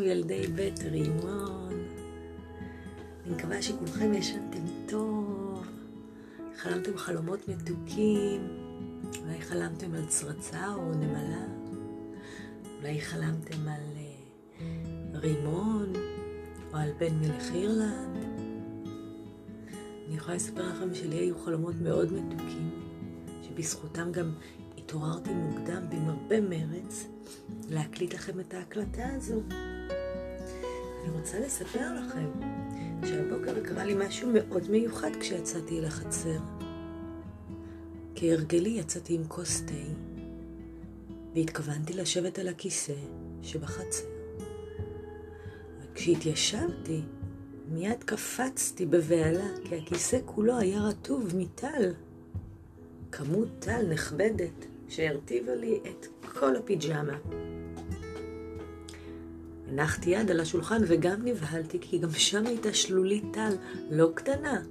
שלום ילדי בית רימון. אני מקווה שכולכם ישנתם טוב, חלמתם חלומות מתוקים, אולי חלמתם על צרצה או נמלה, אולי חלמתם על uh, רימון או על בן מלך אירלנד. אני יכולה לספר לכם שלי היו חלומות מאוד מתוקים, שבזכותם גם התעוררתי מוקדם ועם הרבה מרץ להקליט לכם את ההקלטה הזו. אני רוצה לספר לכם שהבוקר קרה לי משהו מאוד מיוחד כשיצאתי אל החצר. כהרגלי יצאתי עם כוס תה והתכוונתי לשבת על הכיסא שבחצר. וכשהתיישבתי, מיד קפצתי בבהלה, כי הכיסא כולו היה רטוב מטל. כמות טל נכבדת שהרטיבה לי את כל הפיג'מה. הנחתי יד על השולחן וגם נבהלתי, כי גם שם הייתה שלולית טל לא קטנה.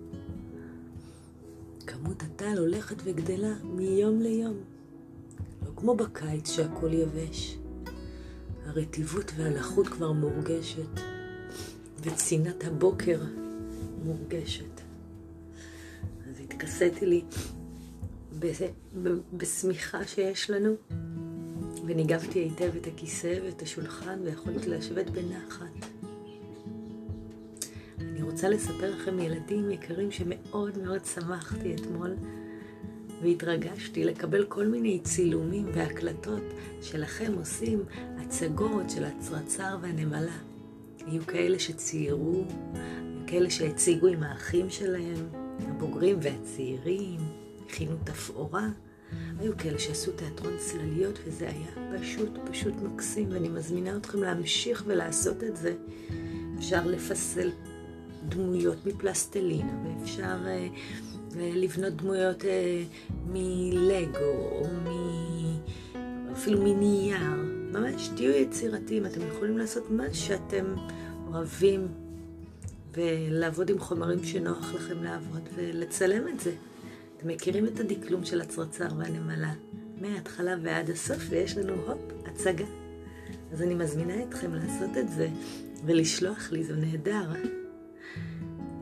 כמות הטל הולכת וגדלה מיום ליום. לא כמו בקיץ שהכל יבש. הרטיבות והלחות כבר מורגשת, וצינת הבוקר מורגשת. אז התכסיתי לי בשמיכה שיש לנו, וניגבתי היטב את הכיסא ואת השולחן, ויכולתי לשבת בנחת. אני רוצה לספר לכם, ילדים יקרים, שמאוד מאוד שמחתי אתמול, והתרגשתי לקבל כל מיני צילומים והקלטות שלכם עושים הצגות של הצרצר והנמלה. היו כאלה שציירו, היו כאלה שהציגו עם האחים שלהם, הבוגרים והצעירים. הכינו תפאורה. היו כאלה שעשו תיאטרון צלליות, וזה היה פשוט פשוט מקסים, ואני מזמינה אתכם להמשיך ולעשות את זה. אפשר לפסל דמויות מפלסטלינה, ואפשר uh, לבנות דמויות uh, מלגו, או מ... אפילו מנייר. ממש תהיו יצירתיים, אתם יכולים לעשות מה שאתם אוהבים, ולעבוד עם חומרים שנוח לכם לעבוד, ולצלם את זה. אתם מכירים את הדקלום של הצרצר והנמלה מההתחלה ועד הסוף, ויש לנו הופ, הצגה. אז אני מזמינה אתכם לעשות את זה ולשלוח לי, זה נהדר.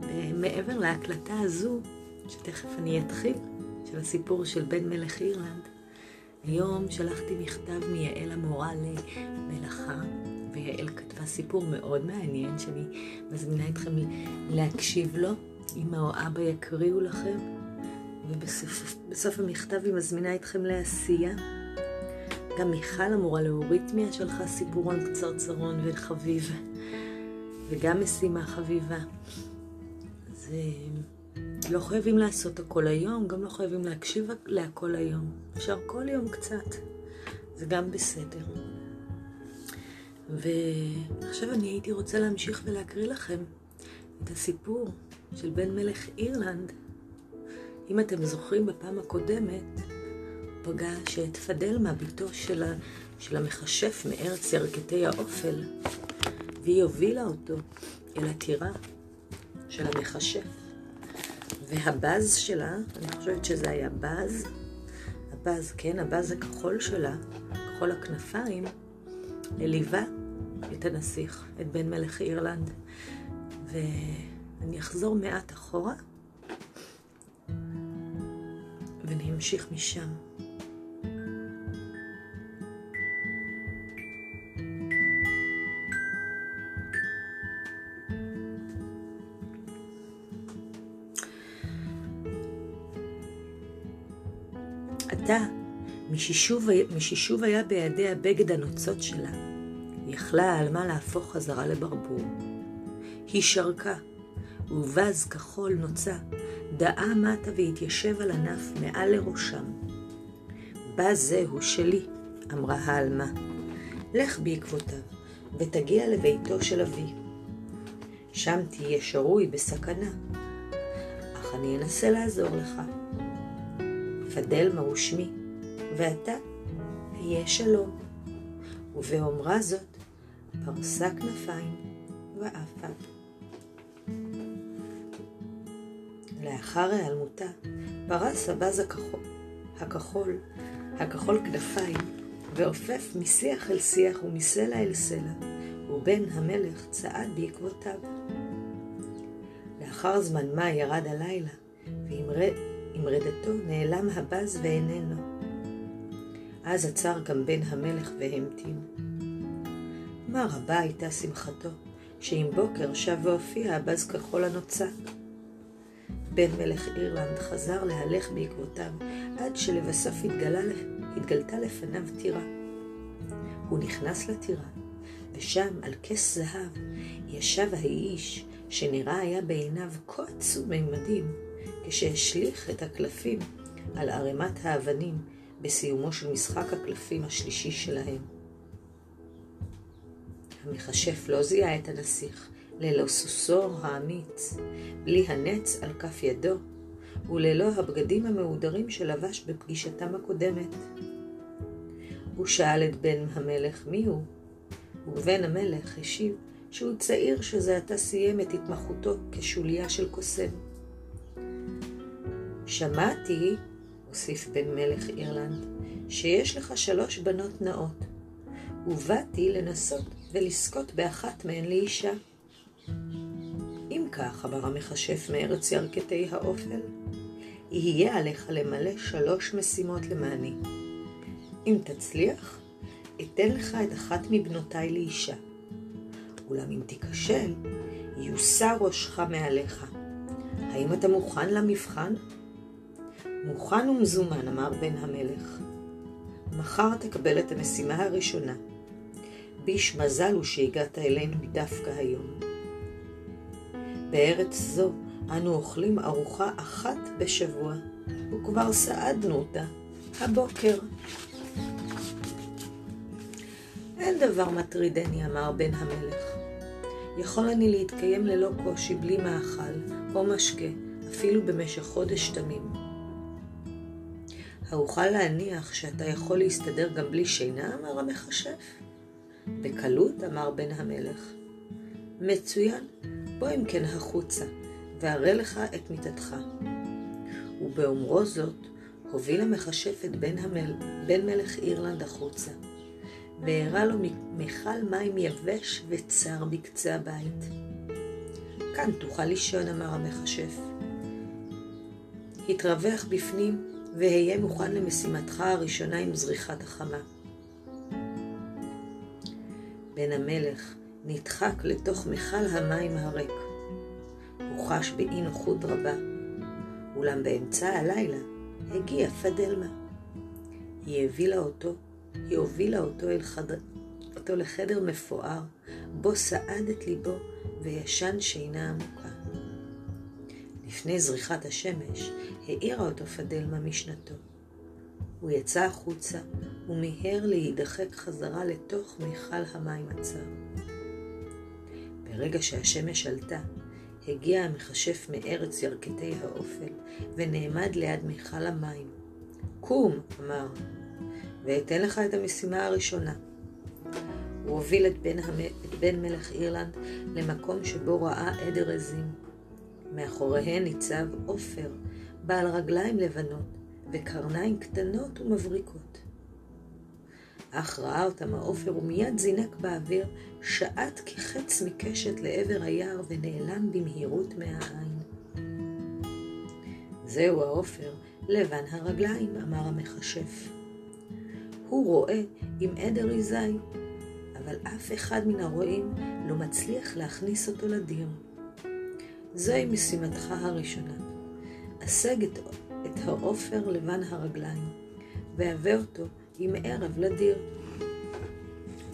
אה, מעבר להקלטה הזו, שתכף אני אתחיל, של הסיפור של בן מלך אירלנד, היום שלחתי מכתב מיעל המורה למלאכה, ויעל כתבה סיפור מאוד מעניין שאני מזמינה אתכם להקשיב לו. אמא או אבא יקריאו לכם. ובסוף המכתב היא מזמינה אתכם לעשייה. גם מיכל המורה לאוריתמיה שלחה סיפורון קצרצרון וחביב, וגם משימה חביבה. אז לא חייבים לעשות הכל היום, גם לא חייבים להקשיב להכל היום. אפשר כל יום קצת, זה גם בסדר. ועכשיו אני הייתי רוצה להמשיך ולהקריא לכם את הסיפור של בן מלך אירלנד. אם אתם זוכרים בפעם הקודמת, פגש את פדלמה, בתו של, המכשף מארץ ירכתי האופל, והיא הובילה אותו אל הטירה של המכשף. והבז שלה, אני חושבת שזה היה בז, הבז, כן, הבז הכחול שלה, כחול הכנפיים, ליווה את הנסיך, את בן מלך אירלנד. ואני אחזור מעט אחורה. ונמשיך משם. עתה, משישוב, משישוב היה בידי הבגד הנוצות שלה. יכלה העלמה להפוך חזרה לברבור. היא שרקה, ובז כחול נוצה, דאה מטה והתיישב על ענף מעל לראשם. בא זהו שלי, אמרה העלמה. לך בעקבותיו, ותגיע לביתו של אבי. שם תהיה שרוי בסכנה, אך אני אנסה לעזור לך. פדלמה הוא שמי, ואתה היה שלום. ובאומרה זאת, פרסה כנפיים ועפה. לאחר היעלמותה, פרס הבז הכחול, הכחול, הכחול כנפיים, ועופף משיח אל שיח ומסלע אל סלע, ובן המלך צעד בעקבותיו. לאחר זמן מה ירד הלילה, ועם רדתו נעלם הבז ואיננו. אז עצר גם בן המלך והמתין. מה רבה הייתה שמחתו, שעם בוקר שב והופיע הבז כחול הנוצק. בן מלך אירלנד חזר להלך בעקבותיו, עד שלבסוף התגלה, התגלתה לפניו טירה. הוא נכנס לטירה, ושם על כס זהב ישב האיש שנראה היה בעיניו כה עצום מימדים, כשהשליך את הקלפים על ערימת האבנים בסיומו של משחק הקלפים השלישי שלהם. המכשף לא זיהה את הנסיך, ללא סוסו האמיץ, בלי הנץ על כף ידו, וללא הבגדים המהודרים שלבש בפגישתם הקודמת. הוא שאל את בן המלך מי הוא, ובן המלך השיב שהוא צעיר שזה עתה סיים את התמחותו כשוליה של קוסם. שמעתי, הוסיף בן מלך אירלנד, שיש לך שלוש בנות נאות, ובאתי לנסות ולזכות באחת מהן לאישה. אם כך, אמר המכשף מארץ ירכתי האופל, יהיה עליך למלא שלוש משימות למעני. אם תצליח, אתן לך את אחת מבנותיי לאישה. אולם אם תיכשל, יוסר ראשך מעליך. האם אתה מוכן למבחן? מוכן ומזומן, אמר בן המלך. מחר תקבל את המשימה הראשונה. ביש מזל הוא שהגעת אלינו דווקא היום. בארץ זו אנו אוכלים ארוחה אחת בשבוע, וכבר סעדנו אותה הבוקר. אין דבר מטרידני, אמר בן המלך. יכול אני להתקיים ללא קושי, בלי מאכל או משקה, אפילו במשך חודש תמים. האוכל להניח שאתה יכול להסתדר גם בלי שינה? אמר המכשף. בקלות, אמר בן המלך. מצוין, בוא אם כן החוצה, והראה לך את מיטתך. ובאומרו זאת, הוביל המכשף את בן, המל... בן מלך אירלנד החוצה, והראה לו מכל מים יבש וצר בקצה הבית. כאן תוכל לישון, אמר המכשף. התרווח בפנים, והיה מוכן למשימתך הראשונה עם זריחת החמה. בן המלך נדחק לתוך מכל המים הריק. הוא חש באי נוחות רבה, אולם באמצע הלילה הגיע פדלמה. היא הבילה אותו, היא הובילה אותו, אל חדר, אותו לחדר מפואר, בו סעד את ליבו וישן שינה עמוקה. לפני זריחת השמש העירה אותו פדלמה משנתו. הוא יצא החוצה ומיהר להידחק חזרה לתוך מיכל המים הצר. ברגע שהשמש עלתה, הגיע המכשף מארץ ירכתי האופל ונעמד ליד מיכל המים. קום, אמר, ואתן לך את המשימה הראשונה. הוא הוביל את בן, המ... את בן מלך אירלנד למקום שבו ראה עדר עזים. מאחוריהן ניצב עופר, בעל רגליים לבנות וקרניים קטנות ומבריקות. אך ראה אותם העופר ומיד זינק באוויר, שעט כחץ מקשת לעבר היער ונעלם במהירות מהעין. זהו העופר, לבן הרגליים, אמר המכשף. הוא רואה עם עדר עיזי, אבל אף אחד מן הרועים לא מצליח להכניס אותו לדיר. זוהי משימתך הראשונה. השג את, את העופר לבן הרגליים, והבא אותו עם ערב לדיר.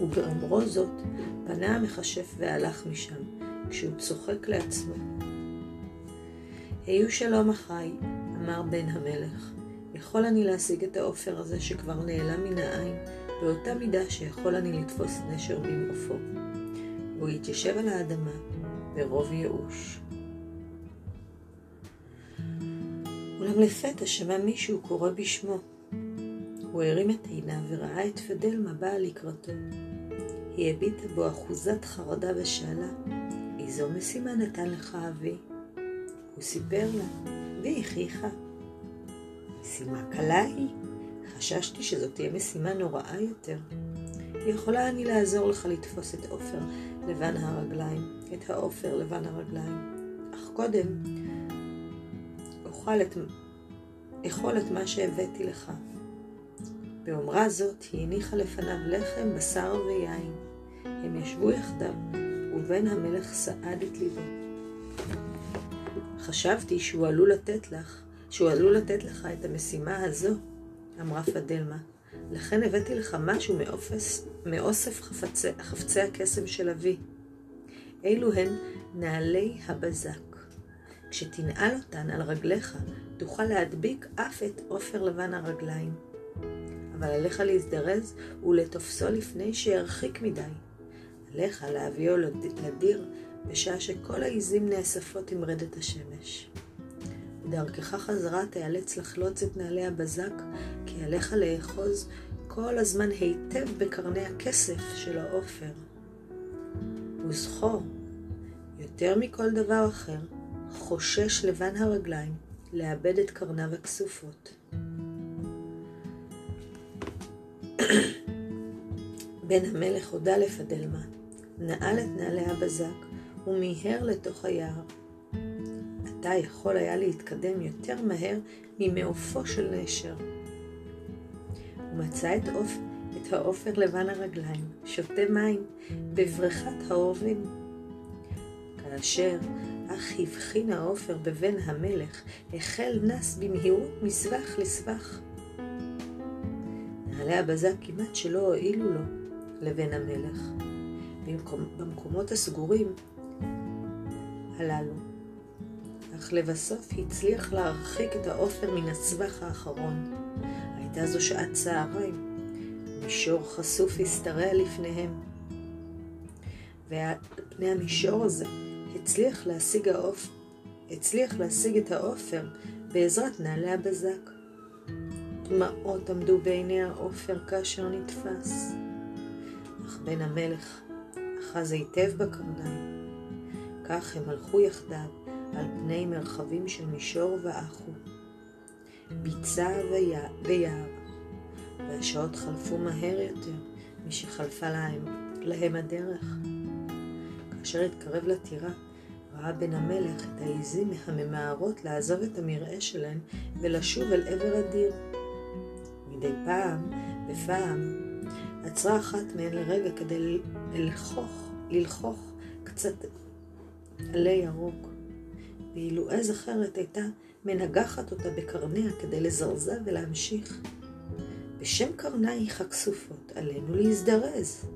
ובאומרו זאת, פנה המכשף והלך משם, כשהוא צוחק לעצמו. היו שלום אחי, אמר בן המלך, יכול אני להשיג את העופר הזה שכבר נעלם מן העין, באותה מידה שיכול אני לתפוס נשר במעופו. והוא התיישב על האדמה ברוב ייאוש. אולם לפתע שמע מישהו קורא בשמו. הוא הרים את עיניו וראה את פדלמה באה לקראתו. היא הביטה בו אחוזת חרדה ושאלה, איזו משימה נתן לך אבי? הוא סיפר לה, והכריחה. משימה קלה היא. חששתי שזאת תהיה משימה נוראה יותר. יכולה אני לעזור לך לתפוס את עופר לבן הרגליים, את העופר לבן הרגליים. אך קודם אוכל את, אכול את מה שהבאתי לך. באומרה זאת היא הניחה לפניו לחם, בשר ויין. הם ישבו יחדיו, ובן המלך סעד את ליבו. חשבתי שהוא עלול לתת לך, שהוא עלול לתת לך את המשימה הזו, אמרה פדלמה. לכן הבאתי לך משהו מאופס, מאוסף חפצי, חפצי הקסם של אבי. אלו הן נעלי הבזק. כשתנעל אותן על רגליך, תוכל להדביק אף את עופר לבן הרגליים. אבל עליך להזדרז ולתופסו לפני שירחיק מדי. עליך להביאו לדיר בשעה שכל העיזים נאספות עם רדת השמש. בדרכך חזרה תיאלץ לחלוץ את נעלי הבזק, כי עליך לאחוז כל הזמן היטב בקרני הכסף של העופר. וזכור, יותר מכל דבר אחר, חושש לבן הרגליים לאבד את קרניו הכסופות. בן המלך הודה לפדלמה, נעל את נעלי הבזק ומיהר לתוך היער. עתה יכול היה להתקדם יותר מהר ממעופו של נשר. הוא מצא את, אופ... את העופר לבן הרגליים, שותה מים, בבריכת העורבים. כאשר אך הבחין העופר בבן המלך, החל נס במהירות מסבך לסבך. נעלי הבזק כמעט שלא הועילו לו, לבן המלך, במקומות הסגורים הללו. אך לבסוף הצליח להרחיק את העופר מן הסבך האחרון. הייתה זו שעת צהריים. מישור חשוף השתרע לפניהם. ועל פני המישור הזה הצליח להשיג, העופ... הצליח להשיג את העופר בעזרת נעלי הבזק. דמעות עמדו בעיני העופר כאשר נתפס. אך בן המלך אחז היטב בקרניים. כך הם הלכו יחדיו על פני מרחבים של מישור ואחו. ביצה ויער, והשעות חלפו מהר יותר משחלפה להם, להם הדרך. כאשר התקרב לטירה, ראה בן המלך את העיזים הממהרות לעזוב את המרעה שלהן ולשוב אל עבר הדיר. מדי פעם בפעם עצרה אחת מהן לרגע כדי ללחוך, ללחוך קצת עלי ירוק, ואילו עז אחרת הייתה מנגחת אותה בקרניה כדי לזרזה ולהמשיך. בשם קרנייך הכסופות עלינו להזדרז.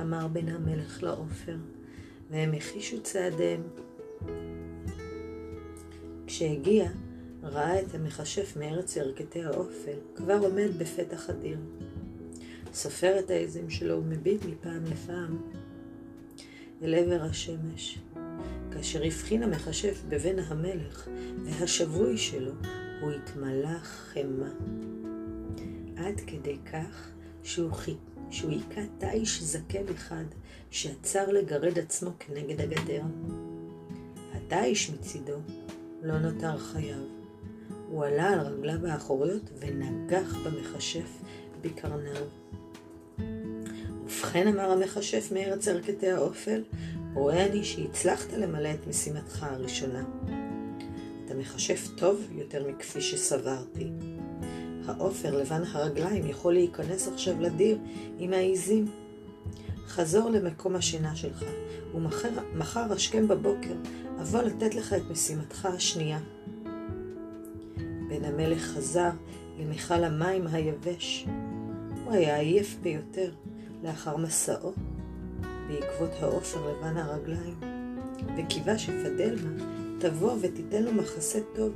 אמר בן המלך לעופר, והם החישו צעדיהם. כשהגיע, ראה את המכשף מארץ ירכתי האופל, כבר עומד בפתח הדיר. סופר את העזים שלו ומביט מפעם לפעם אל עבר השמש. כאשר הבחין המכשף בבן המלך והשבוי שלו, הוא התמלא חמה. עד כדי כך שהוא, חי... שהוא היכה תיש זקן אחד שעצר לגרד עצמו כנגד הגדר. התיש מצידו לא נותר חייו. הוא עלה על רגליו האחוריות ונגח במכשף בקרניו. ובכן אמר המכשף מארץ ערכתי האופל, רואה אני שהצלחת למלא את משימתך הראשונה. אתה מכשף טוב יותר מכפי שסברתי. העופר לבן הרגליים יכול להיכנס עכשיו לדיר עם העיזים. חזור למקום השינה שלך, ומחר השכם בבוקר אבוא לתת לך את משימתך השנייה. בן המלך חזר למכל המים היבש. הוא היה עייף ביותר לאחר מסעו, בעקבות העופר לבן הרגליים, וקיווה שפדלמה תבוא ותיתן לו מחסה טוב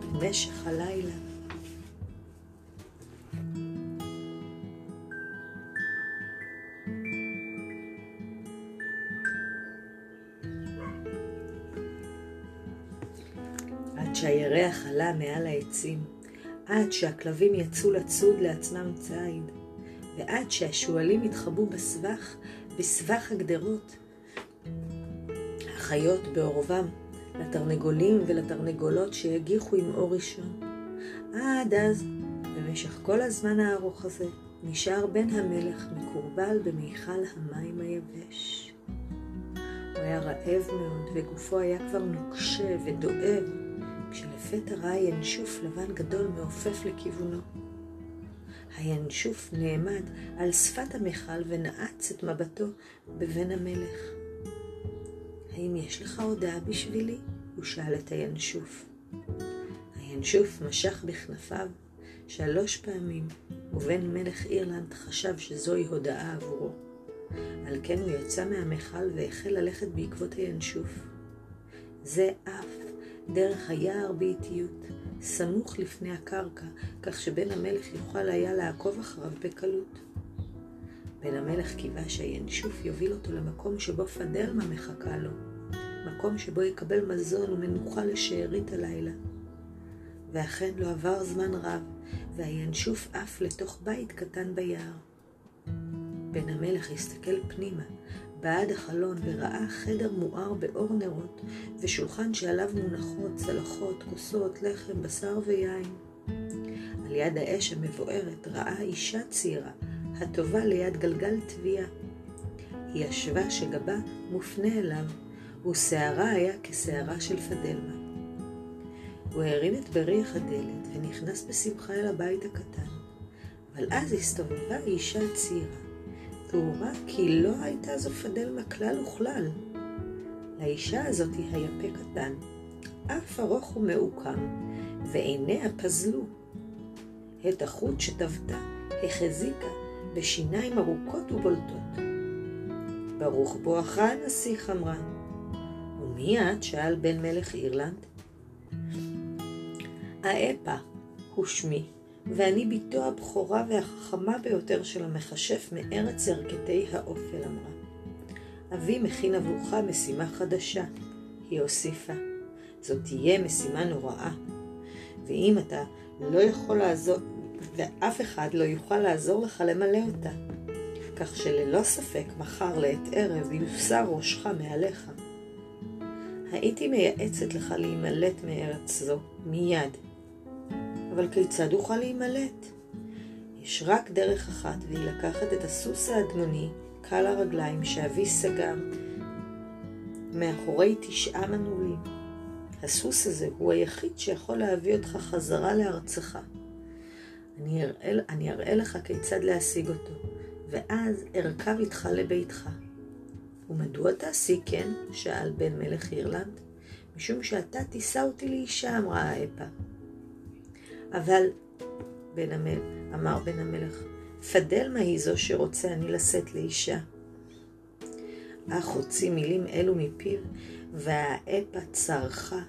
במשך הלילה. שהירח עלה מעל העצים, עד שהכלבים יצאו לצוד לעצמם ציד, ועד שהשועלים התחבאו בסבך, בסבך הגדרות. החיות בעורבם, לתרנגולים ולתרנגולות שהגיחו עם אור ראשון. עד אז, במשך כל הזמן הארוך הזה, נשאר בן המלך מקורבל במיכל המים היבש. הוא היה רעב מאוד, וגופו היה כבר נוקשה ודואב, כשלפתע ראה ינשוף לבן גדול מעופף לכיוונו. הינשוף נעמד על שפת המכל ונעץ את מבטו בבן המלך. האם יש לך הודעה בשבילי? הוא שאל את הינשוף. הינשוף משך בכנפיו שלוש פעמים, ובן מלך אירלנד חשב שזוהי הודעה עבורו. על כן הוא יצא מהמכל והחל ללכת בעקבות הינשוף. זה עף דרך היער באיטיות, סמוך לפני הקרקע, כך שבן המלך יוכל היה לעקוב אחריו בקלות. בן המלך קיווה שהינשוף יוביל אותו למקום שבו פדלמה מחכה לו, מקום שבו יקבל מזון ומנוחה לשארית הלילה. ואכן לא עבר זמן רב, והינשוף עף לתוך בית קטן ביער. בן המלך הסתכל פנימה, בעד החלון, וראה חדר מואר באור נרות, ושולחן שעליו מונחות צלחות, כוסות, לחם, בשר ויין. על יד האש המבוערת ראה אישה צעירה, הטובה ליד גלגל תביעה. היא ישבה שגבה מופנה אליו, ושערה היה כשערה של פדלמה. הוא הרים את בריח הדלת ונכנס בשמחה אל הבית הקטן, אבל אז הסתובבה אישה צעירה, ראה כי לא הייתה זו פדלמה כלל וכלל. לאישה הזאת היה פה קטן, אף ארוך ומעוקם, ועיניה פזלו. את החוט שטבתה החזיקה בשיניים ארוכות ובולטות. ברוך בואך הנסיך אמרה. ומי את? שאל בן מלך אירלנד. האפה הוא שמי, ואני בתו הבכורה והחכמה ביותר של המכשף מארץ ירכתי האופל, אמרה. אבי מכין עבורך משימה חדשה, היא הוסיפה. זאת תהיה משימה נוראה. ואם אתה לא יכול לעזור, ואף אחד לא יוכל לעזור לך למלא אותה. כך שללא ספק מחר לעת ערב יוסר ראשך מעליך. הייתי מייעצת לך להימלט מארץ זו מיד. אבל כיצד אוכל להימלט? יש רק דרך אחת, והיא לקחת את הסוס האדמוני, קל הרגליים, שאבי סגר, מאחורי תשעה מנעולים. הסוס הזה הוא היחיד שיכול להביא אותך חזרה לארצך. אני אראה, אני אראה לך כיצד להשיג אותו, ואז ארכב איתך לביתך. ומדוע תעשי כן? שאל בן מלך אירלנד. משום שאתה תישא אותי לאישה, אמרה האפה. אבל, בן המל, אמר בן המלך, פדלמה היא זו שרוצה אני לשאת לאישה. אך הוציא מילים אלו מפיו, והאפה צרחה.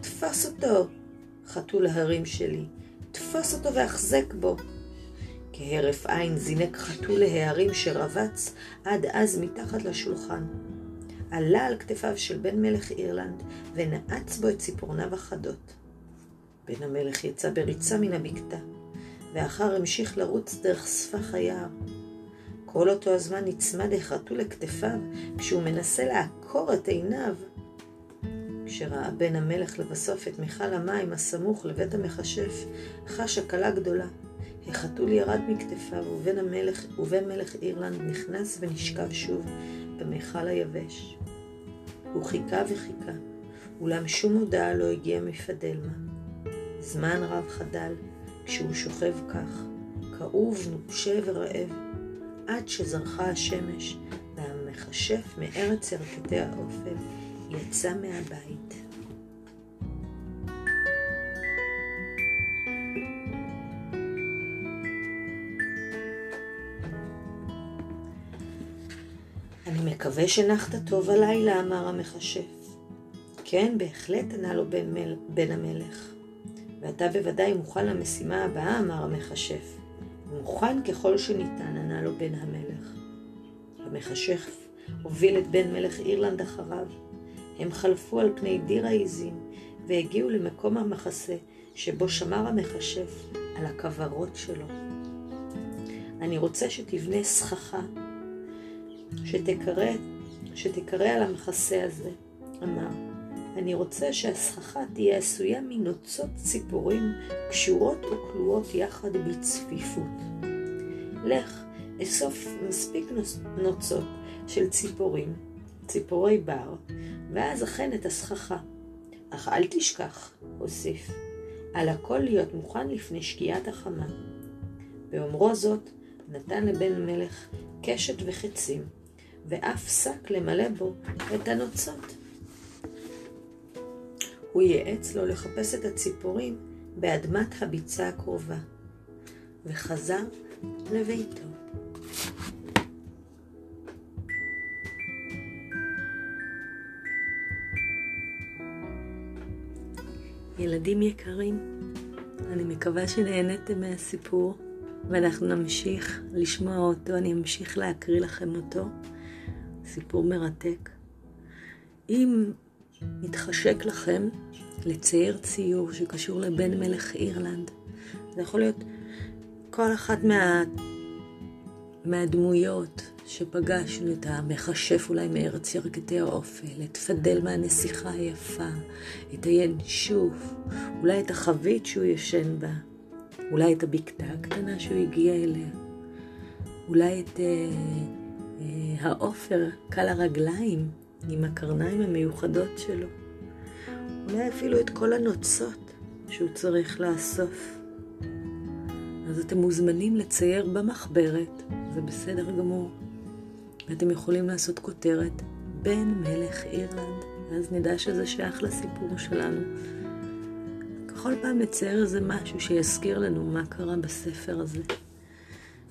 תפוס אותו, חתול ההרים שלי, תפוס אותו והחזק בו. כהרף עין זינק חתול להערים שרבץ עד אז מתחת לשולחן. עלה על כתפיו של בן מלך אירלנד ונעץ בו את ציפורניו החדות. בן המלך יצא בריצה מן הבקתה, ואחר המשיך לרוץ דרך ספח היער. כל אותו הזמן נצמד החתול לכתפיו, כשהוא מנסה לעקור את עיניו. כשראה בן המלך לבסוף את מכל המים הסמוך לבית המכשף, חש הקלה גדולה. החתול ירד מכתפיו, ובן המלך, ובן מלך אירלנד נכנס ונשכב שוב במכל היבש. הוא חיכה וחיכה, אולם שום הודעה לא הגיעה מפדלמה. זמן רב חדל, כשהוא שוכב כך, כאוב, נוקשה ורעב, עד שזרחה השמש, והמכשף מארץ ירכתי האופל יצא מהבית. אני מקווה שנחת טוב הלילה, אמר המכשף. כן, בהחלט ענה לו בן, מל... בן המלך. ואתה בוודאי מוכן למשימה הבאה, אמר המכשף. מוכן ככל שניתן, ענה לו בן המלך. המכשף הוביל את בן מלך אירלנד אחריו. הם חלפו על פני דיר העיזים והגיעו למקום המחסה שבו שמר המכשף על הכוורות שלו. אני רוצה שתבנה סככה, שתקרא, שתקרא על המחסה הזה, אמר. אני רוצה שהסככה תהיה עשויה מנוצות ציפורים קשורות וכלואות יחד בצפיפות. לך, אסוף מספיק נוצות של ציפורים, ציפורי בר, ואז אכן את הסככה. אך אל תשכח, הוסיף, על הכל להיות מוכן לפני שקיעת החמה. באומרו זאת, נתן לבן מלך קשת וחצים, ואף שק למלא בו את הנוצות. הוא ייעץ לו לחפש את הציפורים באדמת הביצה הקרובה, וחזר לביתו. ילדים יקרים, אני מקווה שנהניתם מהסיפור, ואנחנו נמשיך לשמוע אותו, אני אמשיך להקריא לכם אותו. סיפור מרתק. אם מתחשק לכם לצייר ציור שקשור לבן מלך אירלנד, זה יכול להיות כל אחת מה... מהדמויות שפגשנו, את המכשף אולי מארץ ירקתי האופל, את פדל מהנסיכה היפה, את הינשוף, אולי את החבית שהוא ישן בה, אולי את הבקתה הקטנה שהוא הגיע אליה, אולי את אה, אה, העופר קל הרגליים עם הקרניים המיוחדות שלו, אולי אפילו את כל הנוצות שהוא צריך לאסוף. אז אתם מוזמנים לצייר במחברת, זה בסדר גמור. ואתם יכולים לעשות כותרת בן מלך אירלנד, ואז נדע שזה שייך לסיפור שלנו. כל פעם נצייר איזה משהו שיזכיר לנו מה קרה בספר הזה,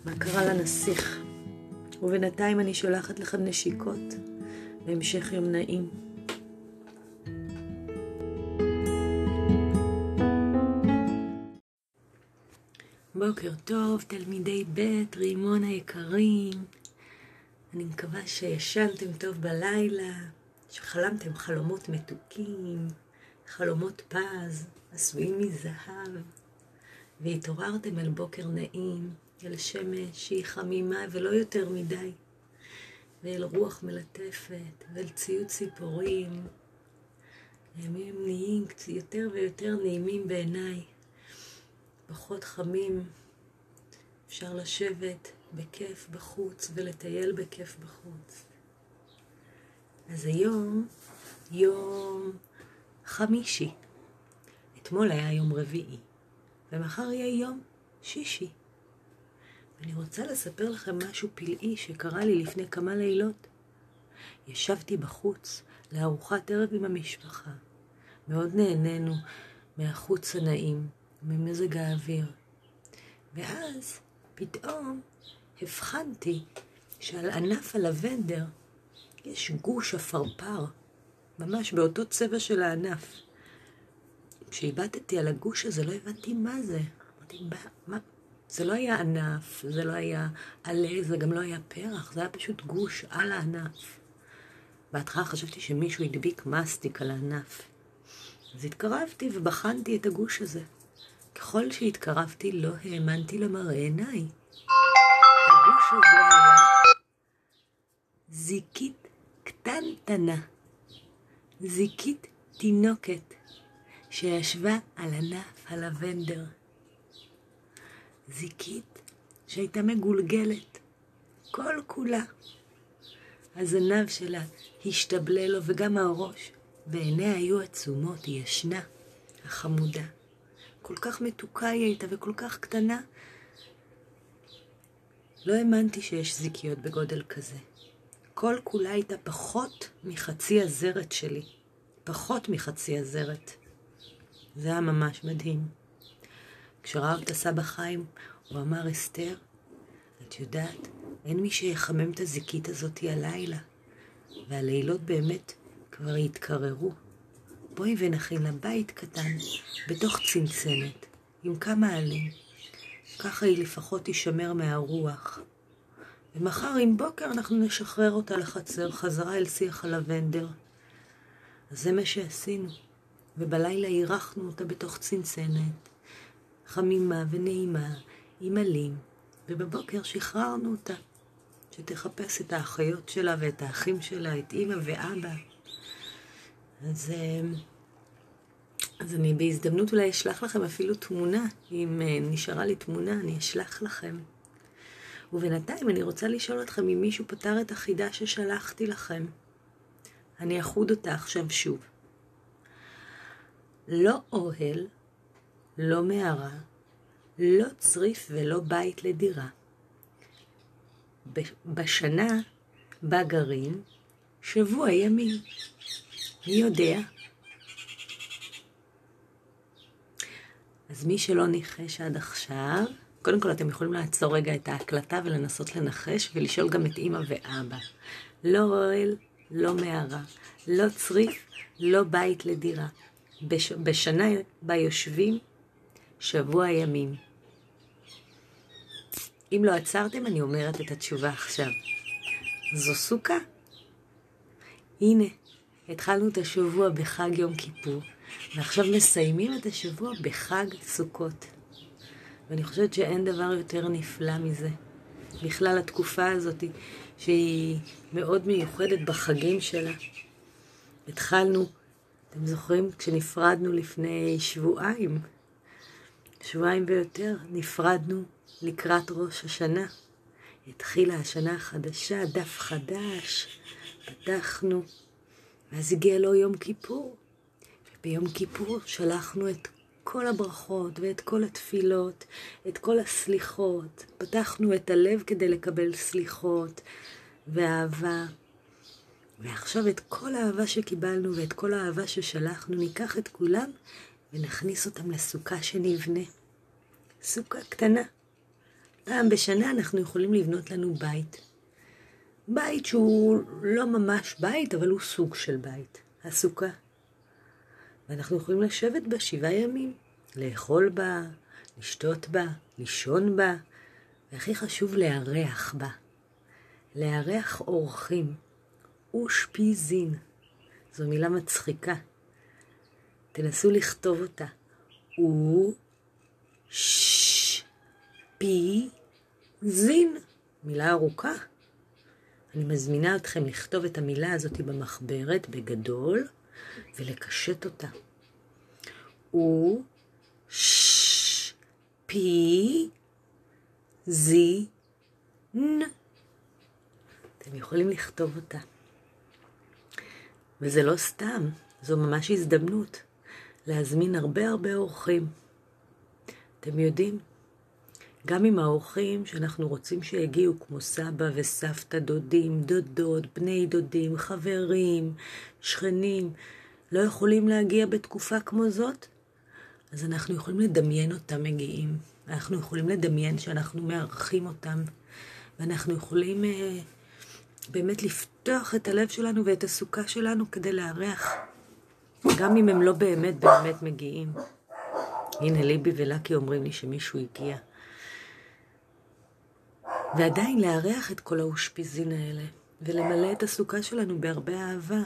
מה קרה לנסיך. ובינתיים אני שולחת לכם נשיקות, והמשך יום נעים. בוקר טוב, תלמידי ב', רימון היקרים. אני מקווה שישנתם טוב בלילה, שחלמתם חלומות מתוקים, חלומות פז, עשויים מזהב, והתעוררתם אל בוקר נעים, אל שמש שהיא חמימה ולא יותר מדי, ואל רוח מלטפת, ואל ציוד ציפורים. הימים נהיים יותר ויותר נעימים בעיניי. פחות חמים, אפשר לשבת בכיף בחוץ ולטייל בכיף בחוץ. אז היום יום חמישי. אתמול היה יום רביעי, ומחר יהיה יום שישי. אני רוצה לספר לכם משהו פלאי שקרה לי לפני כמה לילות. ישבתי בחוץ לארוחת ערב עם המשפחה. מאוד נהנינו מהחוץ הנעים. ממזג האוויר. ואז פתאום הבחנתי שעל ענף הלבנדר יש גוש עפרפר, ממש באותו צבע של הענף. כשהבטתי על הגוש הזה לא הבנתי מה זה. אמרתי, מה? זה לא היה ענף, זה לא היה עלה, זה גם לא היה פרח, זה היה פשוט גוש על הענף. בהתחלה חשבתי שמישהו הדביק מסטיק על הענף. אז התקרבתי ובחנתי את הגוש הזה. ככל שהתקרבתי לא האמנתי למראה עיניי. הגוש הזה היה זיקית קטנטנה, זיקית תינוקת שישבה על ענף הלבנדר. זיקית שהייתה מגולגלת כל כולה. הזנב שלה השתבלל לו וגם הראש, ועיניה היו עצומות, היא ישנה, החמודה. כל כך מתוקה היא הייתה וכל כך קטנה. לא האמנתי שיש זיקיות בגודל כזה. כל כולה הייתה פחות מחצי הזרת שלי. פחות מחצי הזרת. זה היה ממש מדהים. כשראה אותה סבא חיים, הוא אמר, אסתר, את יודעת, אין מי שיחמם את הזיקית הזאתי הלילה. והלילות באמת כבר התקררו. בואי ונכין לה בית קטן בתוך צנצנת, עם כמה עלים. ככה היא לפחות תישמר מהרוח. ומחר עם בוקר אנחנו נשחרר אותה לחצר, חזרה אל שיח הלבנדר. אז זה מה שעשינו, ובלילה אירחנו אותה בתוך צנצנת, חמימה ונעימה, עם עלים, ובבוקר שחררנו אותה, שתחפש את האחיות שלה ואת האחים שלה, את אימא ואבא. אז, אה, אז אני בהזדמנות אולי אשלח לכם אפילו תמונה, אם אה, נשארה לי תמונה, אני אשלח לכם. ובינתיים אני רוצה לשאול אתכם אם מישהו פתר את החידה ששלחתי לכם. אני אחוד אותה עכשיו שוב. לא אוהל, לא מערה, לא צריף ולא בית לדירה. בשנה בה גרים שבוע ימים. מי יודע? אז מי שלא ניחש עד עכשיו, קודם כל אתם יכולים לעצור רגע את ההקלטה ולנסות לנחש ולשאול גם את אימא ואבא. לא אוהל, לא מערה, לא צריף, לא בית לדירה. בש... בשנה בה יושבים שבוע ימים. אם לא עצרתם, אני אומרת את התשובה עכשיו. זו סוכה. הנה, התחלנו את השבוע בחג יום כיפור, ועכשיו מסיימים את השבוע בחג סוכות. ואני חושבת שאין דבר יותר נפלא מזה. בכלל התקופה הזאת, שהיא מאוד מיוחדת בחגים שלה. התחלנו, אתם זוכרים, כשנפרדנו לפני שבועיים, שבועיים ויותר, נפרדנו לקראת ראש השנה. התחילה השנה החדשה, דף חדש, פתחנו, ואז הגיע לו יום כיפור. וביום כיפור שלחנו את כל הברכות ואת כל התפילות, את כל הסליחות. פתחנו את הלב כדי לקבל סליחות ואהבה. ועכשיו את כל האהבה שקיבלנו ואת כל האהבה ששלחנו, ניקח את כולם ונכניס אותם לסוכה שנבנה. סוכה קטנה. פעם בשנה אנחנו יכולים לבנות לנו בית. בית שהוא לא ממש בית, אבל הוא סוג של בית. הסוכה. ואנחנו יכולים לשבת בה שבעה ימים, לאכול בה, לשתות בה, לישון בה, והכי חשוב, לארח בה. לארח אורחים. אושפיזין. זו מילה מצחיקה. תנסו לכתוב אותה. או ש פי זין. מילה ארוכה. אני מזמינה אתכם לכתוב את המילה הזאת במחברת בגדול ולקשט אותה. או ש פי זי נ. אתם יכולים לכתוב אותה. וזה לא סתם, זו ממש הזדמנות להזמין הרבה הרבה אורחים. אתם יודעים, גם עם האורחים שאנחנו רוצים שיגיעו, כמו סבא וסבתא, דודים, דודות, בני דודים, חברים, שכנים, לא יכולים להגיע בתקופה כמו זאת, אז אנחנו יכולים לדמיין אותם מגיעים. אנחנו יכולים לדמיין שאנחנו מארחים אותם, ואנחנו יכולים uh, באמת לפתוח את הלב שלנו ואת הסוכה שלנו כדי לארח, גם אם הם לא באמת באמת מגיעים. הנה ליבי ולקי אומרים לי שמישהו הגיע. ועדיין לארח את כל האושפיזין האלה, ולמלא את הסוכה שלנו בהרבה אהבה.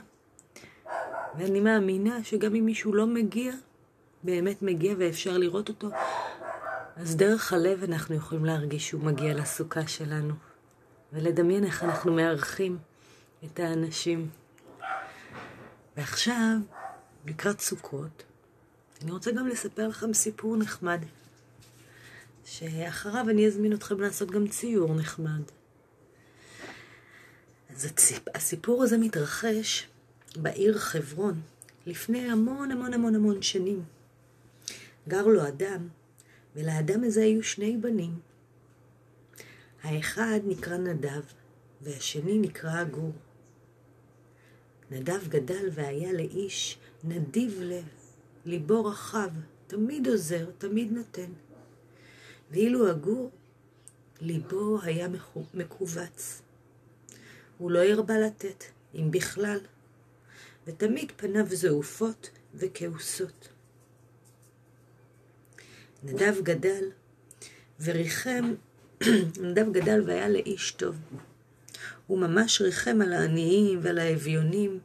ואני מאמינה שגם אם מישהו לא מגיע, באמת מגיע ואפשר לראות אותו, אז דרך הלב אנחנו יכולים להרגיש שהוא מגיע לסוכה שלנו, ולדמיין איך אנחנו מארחים את האנשים. ועכשיו, לקראת סוכות, אני רוצה גם לספר לכם סיפור נחמד. שאחריו אני אזמין אתכם לעשות גם ציור נחמד. אז. הסיפור הזה מתרחש בעיר חברון, לפני המון המון המון המון שנים. גר לו אדם, ולאדם הזה היו שני בנים. האחד נקרא נדב, והשני נקרא אגור. נדב גדל והיה לאיש נדיב לב, ליבו רחב, תמיד עוזר, תמיד נותן. ואילו הגור, ליבו היה מכווץ. הוא לא הרבה לתת, אם בכלל, ותמיד פניו זעופות וכעוסות. נדב גדל וריחם, נדב גדל והיה לאיש טוב. הוא ממש ריחם על העניים ועל האביונים,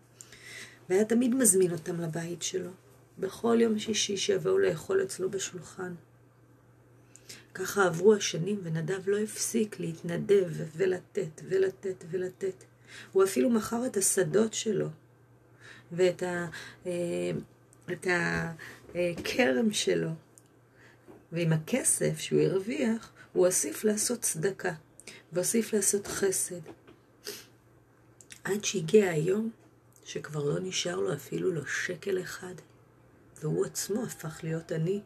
והיה תמיד מזמין אותם לבית שלו, בכל יום שישי שיבואו לאכול אצלו בשולחן. ככה עברו השנים ונדב לא הפסיק להתנדב ולתת ולתת ולתת. הוא אפילו מכר את השדות שלו ואת ה, אה, את הכרם שלו. ועם הכסף שהוא הרוויח, הוא הוסיף לעשות צדקה. והוסיף לעשות חסד. עד שהגיע היום שכבר לא נשאר לו אפילו לא שקל אחד, והוא עצמו הפך להיות עני.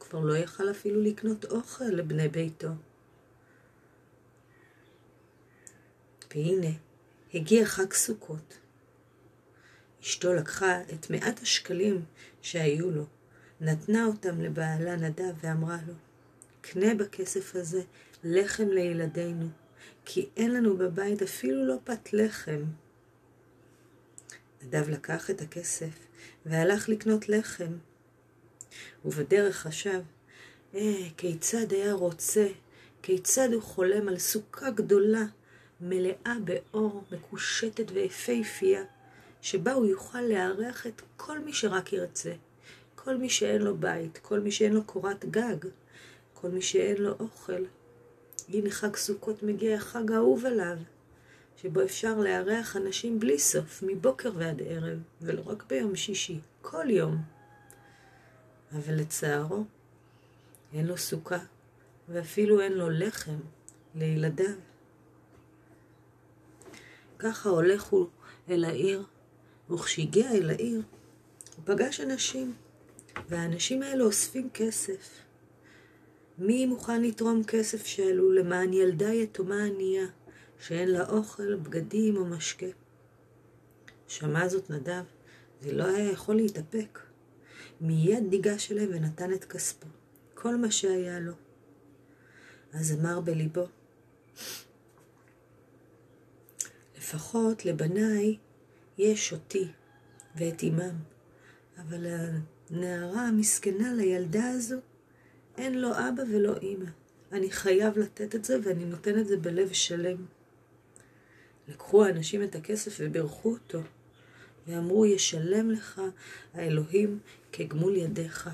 כבר לא יכל אפילו לקנות אוכל לבני ביתו. והנה, הגיע חג סוכות. אשתו לקחה את מעט השקלים שהיו לו, נתנה אותם לבעלה נדב ואמרה לו, קנה בכסף הזה לחם לילדינו, כי אין לנו בבית אפילו לא פת לחם. נדב לקח את הכסף והלך לקנות לחם. ובדרך חשב, אה, כיצד היה רוצה, כיצד הוא חולם על סוכה גדולה, מלאה באור, מקושטת ויפהפייה, שבה הוא יוכל לארח את כל מי שרק ירצה. כל מי שאין לו בית, כל מי שאין לו קורת גג, כל מי שאין לו אוכל. הנה חג סוכות מגיע החג האהוב עליו, שבו אפשר לארח אנשים בלי סוף, מבוקר ועד ערב, ולא רק ביום שישי, כל יום. אבל לצערו, אין לו סוכה, ואפילו אין לו לחם לילדיו. ככה הולך הוא אל העיר, וכשהגיע אל העיר, הוא פגש אנשים, והאנשים האלה אוספים כסף. מי מוכן לתרום כסף שאלו למען ילדה יתומה ענייה, שאין לה אוכל, בגדים או משקה? שמע זאת נדב, ולא היה יכול להתאפק. מיד ניגש אליהם ונתן את כספו, כל מה שהיה לו. אז אמר בליבו, לפחות לבניי יש אותי ואת אמם, אבל הנערה המסכנה לילדה הזו, אין לו אבא ולא אימא. אני חייב לתת את זה ואני נותן את זה בלב שלם. לקחו האנשים את הכסף ובירכו אותו, ואמרו, ישלם לך האלוהים כגמול ידיך.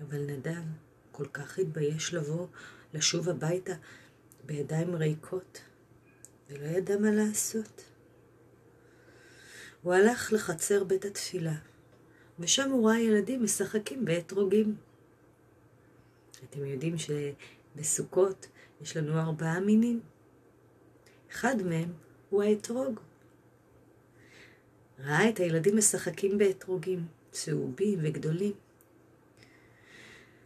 אבל נדב כל כך התבייש לבוא, לשוב הביתה בידיים ריקות, ולא ידע מה לעשות. הוא הלך לחצר בית התפילה, ושם הוא ראה ילדים משחקים באתרוגים. אתם יודעים שבסוכות יש לנו ארבעה מינים. אחד מהם הוא האתרוג. ראה את הילדים משחקים באתרוגים, צהובים וגדולים.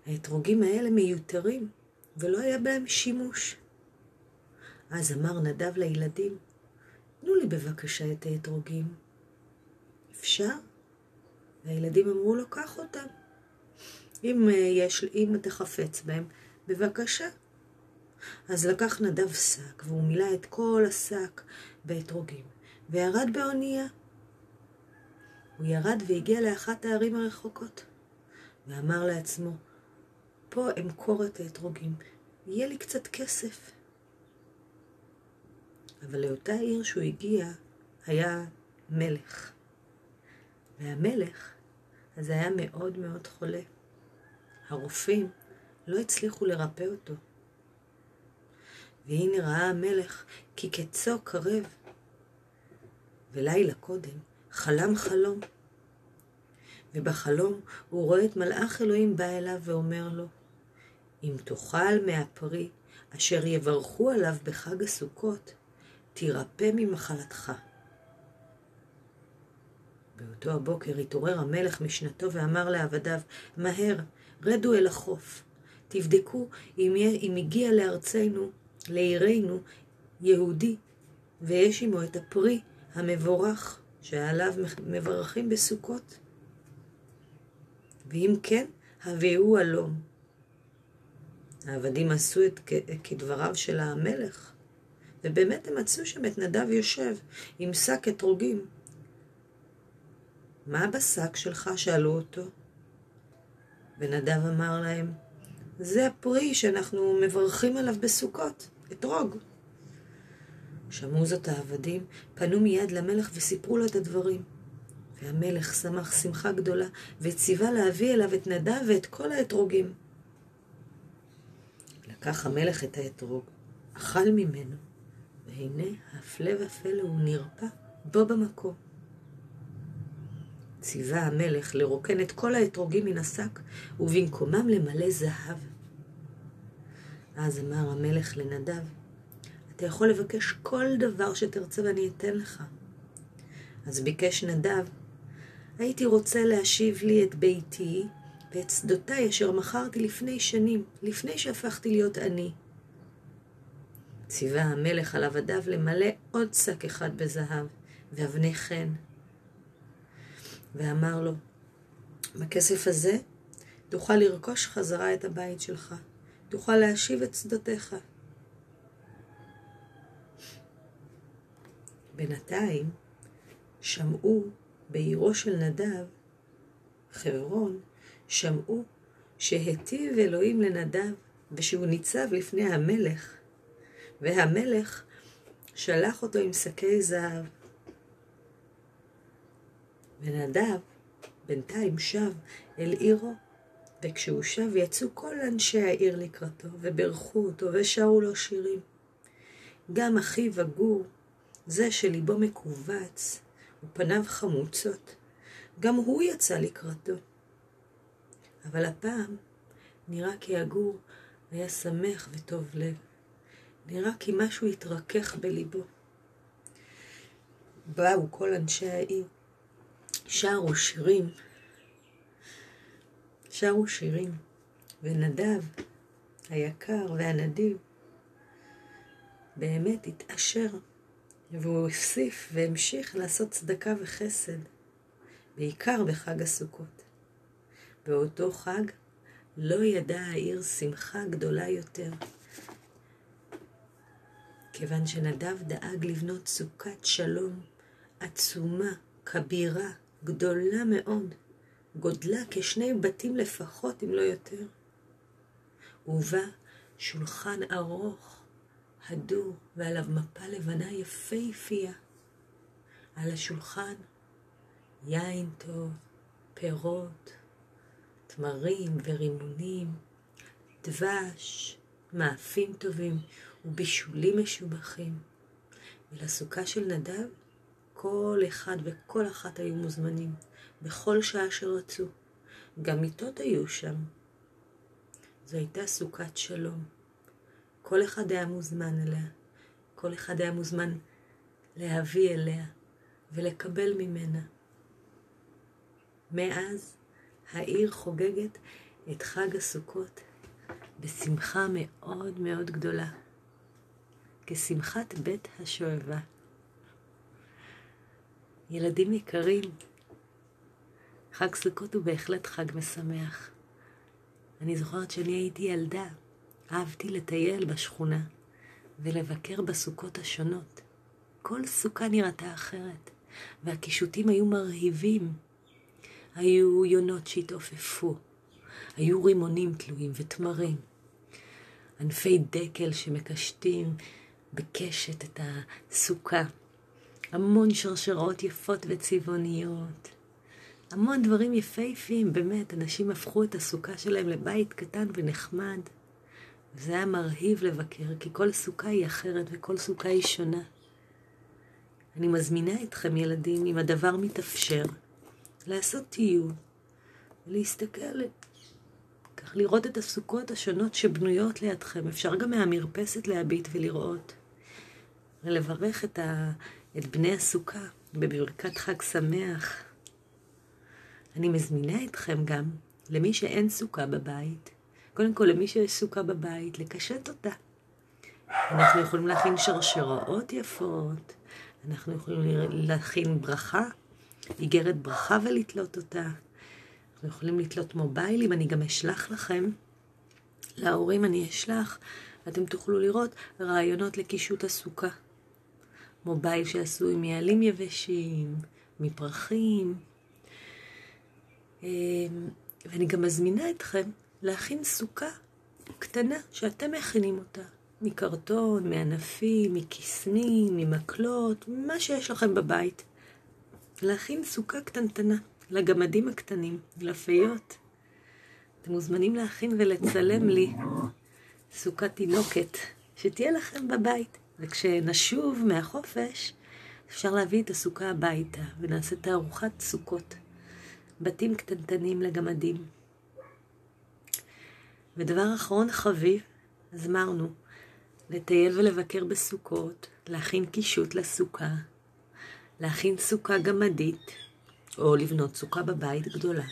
האתרוגים האלה מיותרים, ולא היה בהם שימוש. אז אמר נדב לילדים, תנו לי בבקשה את האתרוגים. אפשר? והילדים אמרו לו, קח אותם. אם, אה, יש, אם אתה חפץ בהם, בבקשה. אז לקח נדב שק, והוא מילא את כל השק באתרוגים, וירד באונייה. הוא ירד והגיע לאחת הערים הרחוקות, ואמר לעצמו, פה אמכור את האתרוגים, יהיה לי קצת כסף. אבל לאותה עיר שהוא הגיע היה מלך. והמלך, אז היה מאוד מאוד חולה. הרופאים לא הצליחו לרפא אותו. והנה ראה המלך כי קצו קרב. ולילה קודם חלם חלום. ובחלום הוא רואה את מלאך אלוהים בא אליו ואומר לו, אם תאכל מהפרי אשר יברכו עליו בחג הסוכות, תירפא ממחלתך. באותו הבוקר התעורר המלך משנתו ואמר לעבדיו, מהר, רדו אל החוף. תבדקו אם, אם הגיע לארצנו, לעירנו, יהודי, ויש עמו את הפרי המבורך שעליו מברכים בסוכות. ואם כן, הביאו הלום. העבדים עשו את כדבריו של המלך, ובאמת הם מצאו שם את נדב יושב עם שק אתרוגים. מה בשק שלך? שאלו אותו. ונדב אמר להם, זה הפרי שאנחנו מברכים עליו בסוכות, אתרוג. שמעו זאת העבדים, פנו מיד למלך וסיפרו לו את הדברים. והמלך שמח שמחה גדולה, וציווה להביא אליו את נדב ואת כל האתרוגים. לקח המלך את האתרוג, אכל ממנו, והנה, הפלא ופלא, הוא נרפא בו במקום. ציווה המלך לרוקן את כל האתרוגים מן השק, ובמקומם למלא זהב. אז אמר המלך לנדב, אתה יכול לבקש כל דבר שתרצה ואני אתן לך. אז ביקש נדב, הייתי רוצה להשיב לי את ביתי ואת שדותיי אשר מכרתי לפני שנים, לפני שהפכתי להיות עני. ציווה המלך על עבדיו למלא עוד שק אחד בזהב ואבני חן. ואמר לו, בכסף הזה תוכל לרכוש חזרה את הבית שלך, תוכל להשיב את שדותיך. בינתיים שמעו בעירו של נדב, חברון, שמעו שהיטיב אלוהים לנדב ושהוא ניצב לפני המלך, והמלך שלח אותו עם שקי זהב. ונדב בינתיים שב אל עירו, וכשהוא שב יצאו כל אנשי העיר לקראתו, וברכו אותו ושרו לו שירים. גם אחיו הגור, זה שליבו מכווץ ופניו חמוצות, גם הוא יצא לקראתו. אבל הפעם נראה כי הגור היה שמח וטוב לב. נראה כי משהו התרכך בליבו. באו כל אנשי העיר, שרו שירים, שרו שירים, ונדב היקר והנדיב באמת התעשר, והוא הפסיף והמשיך לעשות צדקה וחסד, בעיקר בחג הסוכות. באותו חג לא ידעה העיר שמחה גדולה יותר. כיוון שנדב דאג לבנות סוכת שלום עצומה, כבירה, גדולה מאוד, גודלה כשני בתים לפחות, אם לא יותר. ובה שולחן ארוך, הדור, ועליו מפה לבנה יפהפייה. על השולחן יין טוב, פירות, תמרים ורימונים, דבש, מאפים טובים ובישולים משובחים. ולסוכה של נדב כל אחד וכל אחת היו מוזמנים, בכל שעה שרצו. גם מיטות היו שם. זו הייתה סוכת שלום. כל אחד היה מוזמן אליה. כל אחד היה מוזמן להביא אליה ולקבל ממנה. מאז העיר חוגגת את חג הסוכות בשמחה מאוד מאוד גדולה, כשמחת בית השואבה. ילדים יקרים, חג סוכות הוא בהחלט חג משמח. אני זוכרת שאני הייתי ילדה, אהבתי לטייל בשכונה ולבקר בסוכות השונות. כל סוכה נראתה אחרת, והקישוטים היו מרהיבים. היו יונות שהתעופפו, היו רימונים תלויים ותמרים, ענפי דקל שמקשטים בקשת את הסוכה, המון שרשרות יפות וצבעוניות, המון דברים יפהפיים, באמת, אנשים הפכו את הסוכה שלהם לבית קטן ונחמד. זה היה מרהיב לבקר, כי כל סוכה היא אחרת וכל סוכה היא שונה. אני מזמינה אתכם, ילדים, אם הדבר מתאפשר, לעשות טיול, להסתכל, כך לראות את הסוכות השונות שבנויות לידכם. אפשר גם מהמרפסת להביט ולראות. ולברך את, ה... את בני הסוכה בברכת חג שמח. אני מזמינה אתכם גם, למי שאין סוכה בבית, קודם כל למי שיש סוכה בבית, לקשט אותה. אנחנו יכולים להכין שרשראות יפות, אנחנו יכולים להכין ברכה איגרת ברכה ולתלות אותה. אנחנו יכולים לתלות מוביילים, אני גם אשלח לכם. להורים אני אשלח, אתם תוכלו לראות רעיונות לקישוט הסוכה. מובייל שעשוי מעלים יבשים, מפרחים. אמ, ואני גם מזמינה אתכם להכין סוכה קטנה שאתם מכינים אותה. מקרטון, מענפים, מכיסנים, ממקלות, מה שיש לכם בבית. להכין סוכה קטנטנה לגמדים הקטנים, לפיות. אתם מוזמנים להכין ולצלם לי סוכה תינוקת שתהיה לכם בבית. וכשנשוב מהחופש, אפשר להביא את הסוכה הביתה ונעשה תערוכת סוכות. בתים קטנטנים לגמדים. ודבר אחרון חביב, אז אמרנו, לטייל ולבקר בסוכות, להכין קישוט לסוכה, להכין סוכה גמדית, או לבנות סוכה בבית גדולה.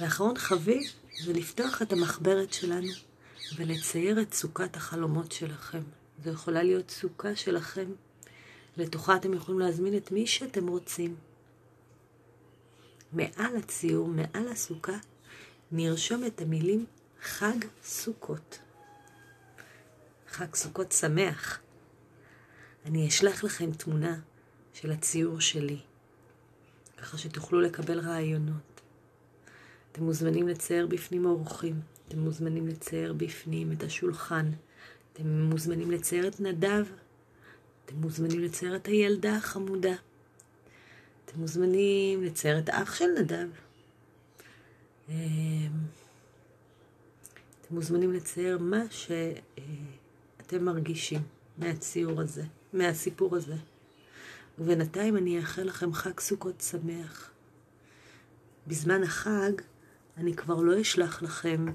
ואחרון חביב זה לפתוח את המחברת שלנו ולצייר את סוכת החלומות שלכם. זו יכולה להיות סוכה שלכם. לתוכה אתם יכולים להזמין את מי שאתם רוצים. מעל הציור, מעל הסוכה, נרשום את המילים חג סוכות. חג סוכות שמח. אני אשלח לכם תמונה של הציור שלי, ככה שתוכלו לקבל רעיונות. אתם מוזמנים לצייר בפנים האורחים, אתם מוזמנים לצייר בפנים את השולחן, אתם מוזמנים לצייר את נדב, אתם מוזמנים לצייר את הילדה החמודה, אתם מוזמנים לצייר את האח של נדב. אמ, אתם מוזמנים לצייר מה שאתם מרגישים מהציור הזה, מהסיפור הזה. ובינתיים אני אאחל לכם חג סוכות שמח. בזמן החג אני כבר לא אשלח לכם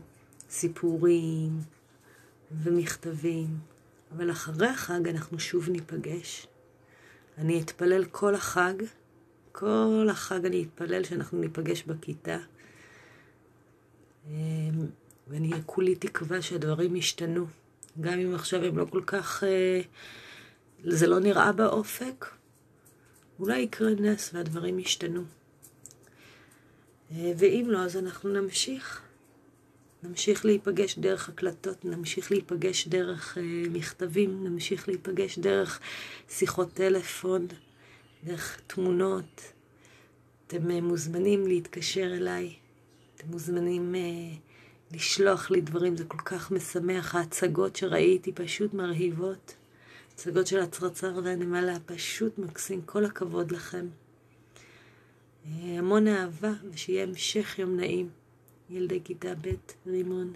סיפורים ומכתבים, אבל אחרי החג אנחנו שוב ניפגש. אני אתפלל כל החג, כל החג אני אתפלל שאנחנו ניפגש בכיתה. אמ, ואני כולי תקווה שהדברים ישתנו, גם אם עכשיו הם לא כל כך... אה, זה לא נראה באופק, אולי יקרה נס והדברים ישתנו. אה, ואם לא, אז אנחנו נמשיך. נמשיך להיפגש דרך הקלטות, נמשיך להיפגש דרך uh, מכתבים, נמשיך להיפגש דרך שיחות טלפון, דרך תמונות. אתם uh, מוזמנים להתקשר אליי, אתם מוזמנים uh, לשלוח לי דברים, זה כל כך משמח. ההצגות שראיתי פשוט מרהיבות. הצגות של הצרצר והנמלה, פשוט מקסים, כל הכבוד לכם. המון אהבה, ושיהיה המשך יום נעים. ילדי כיתה ב' רימון.